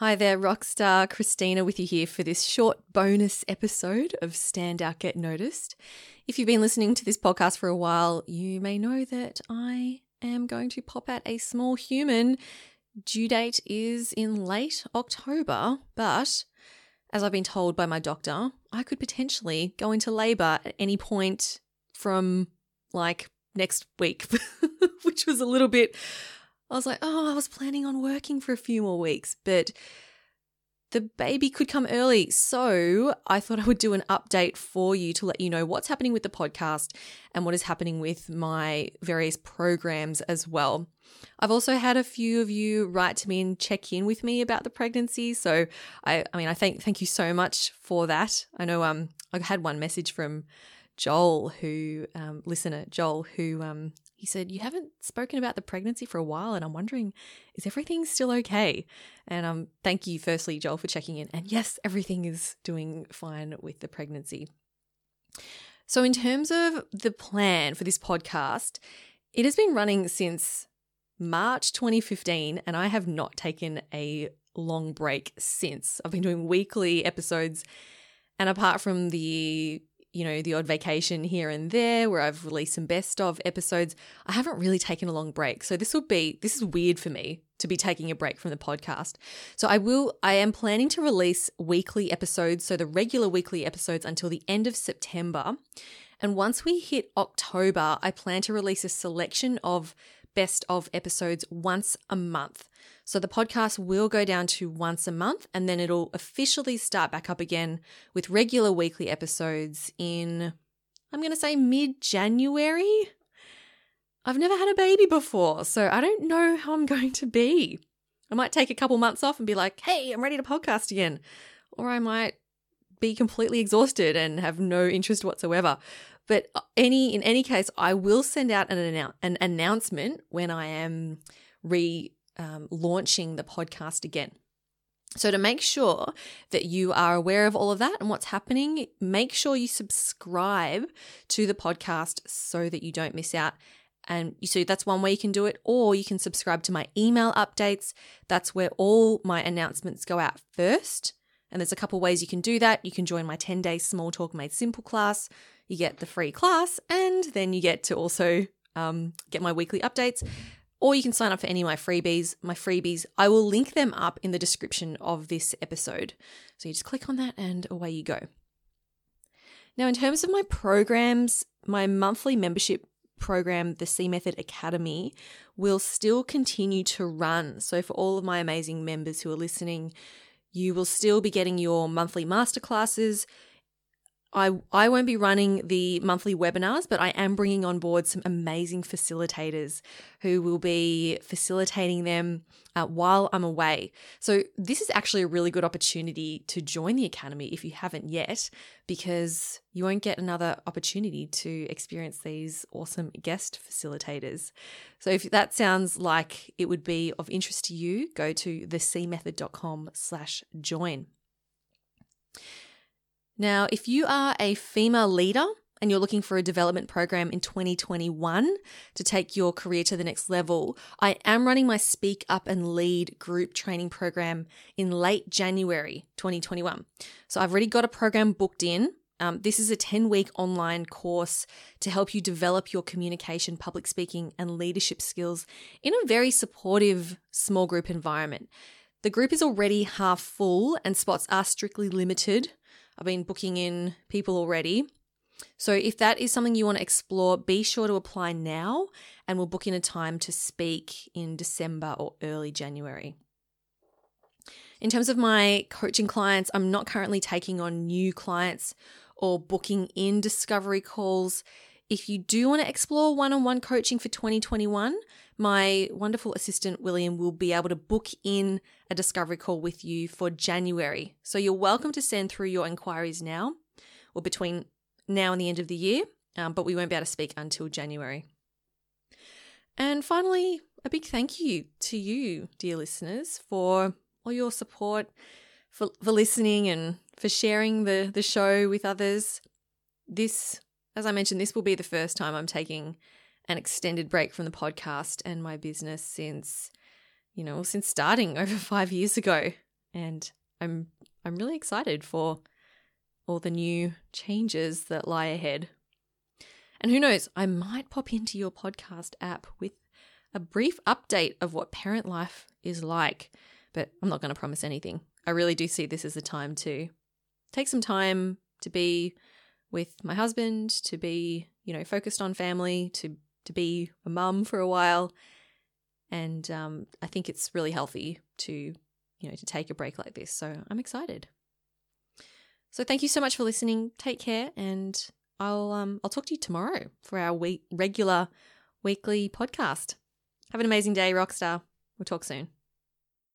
Hi there, Rockstar Christina with you here for this short bonus episode of Stand Out Get Noticed. If you've been listening to this podcast for a while, you may know that I am going to pop out a small human. Due date is in late October, but as I've been told by my doctor, I could potentially go into labor at any point from like next week, which was a little bit I was like, oh, I was planning on working for a few more weeks, but the baby could come early. So I thought I would do an update for you to let you know what's happening with the podcast and what is happening with my various programs as well. I've also had a few of you write to me and check in with me about the pregnancy. So I, I mean, I thank thank you so much for that. I know um I had one message from Joel, who um, listener Joel, who um, he said, You haven't spoken about the pregnancy for a while, and I'm wondering, is everything still okay? And um, thank you, firstly, Joel, for checking in. And yes, everything is doing fine with the pregnancy. So, in terms of the plan for this podcast, it has been running since March 2015, and I have not taken a long break since. I've been doing weekly episodes, and apart from the you know, the odd vacation here and there where I've released some best of episodes, I haven't really taken a long break. So this will be this is weird for me to be taking a break from the podcast. So I will I am planning to release weekly episodes, so the regular weekly episodes until the end of September. And once we hit October, I plan to release a selection of best of episodes once a month. So the podcast will go down to once a month and then it'll officially start back up again with regular weekly episodes in, I'm going to say mid January. I've never had a baby before, so I don't know how I'm going to be. I might take a couple months off and be like, hey, I'm ready to podcast again. Or I might be completely exhausted and have no interest whatsoever. But uh, any in any case, I will send out an, annou- an announcement when I am re um, launching the podcast again. So, to make sure that you are aware of all of that and what's happening, make sure you subscribe to the podcast so that you don't miss out. And so that's one way you can do it, or you can subscribe to my email updates. That's where all my announcements go out first. And there's a couple ways you can do that. You can join my 10 day Small Talk Made Simple class. You get the free class, and then you get to also um, get my weekly updates or you can sign up for any of my freebies. My freebies, I will link them up in the description of this episode. So you just click on that and away you go. Now, in terms of my programs, my monthly membership program, the C Method Academy, will still continue to run. So, for all of my amazing members who are listening, you will still be getting your monthly masterclasses. I, I won't be running the monthly webinars, but I am bringing on board some amazing facilitators who will be facilitating them uh, while I'm away. So, this is actually a really good opportunity to join the Academy if you haven't yet, because you won't get another opportunity to experience these awesome guest facilitators. So, if that sounds like it would be of interest to you, go to thecmethod.com slash join. Now, if you are a female leader and you're looking for a development program in 2021 to take your career to the next level, I am running my Speak Up and Lead group training program in late January 2021. So I've already got a program booked in. Um, this is a 10 week online course to help you develop your communication, public speaking, and leadership skills in a very supportive small group environment. The group is already half full and spots are strictly limited I've been booking in people already. So if that is something you want to explore, be sure to apply now and we'll book in a time to speak in December or early January. In terms of my coaching clients, I'm not currently taking on new clients or booking in discovery calls. If you do want to explore one on one coaching for 2021, my wonderful assistant William will be able to book in a discovery call with you for January. So you're welcome to send through your inquiries now or between now and the end of the year, um, but we won't be able to speak until January. And finally, a big thank you to you, dear listeners, for all your support, for, for listening and for sharing the, the show with others. This as I mentioned, this will be the first time I'm taking an extended break from the podcast and my business since, you know, since starting over five years ago. and I'm I'm really excited for all the new changes that lie ahead. And who knows, I might pop into your podcast app with a brief update of what parent life is like, but I'm not going to promise anything. I really do see this as a time to take some time to be with my husband, to be, you know, focused on family, to to be a mum for a while. And um, I think it's really healthy to, you know, to take a break like this. So I'm excited. So thank you so much for listening. Take care, and I'll um, I'll talk to you tomorrow for our week regular weekly podcast. Have an amazing day, Rockstar. We'll talk soon.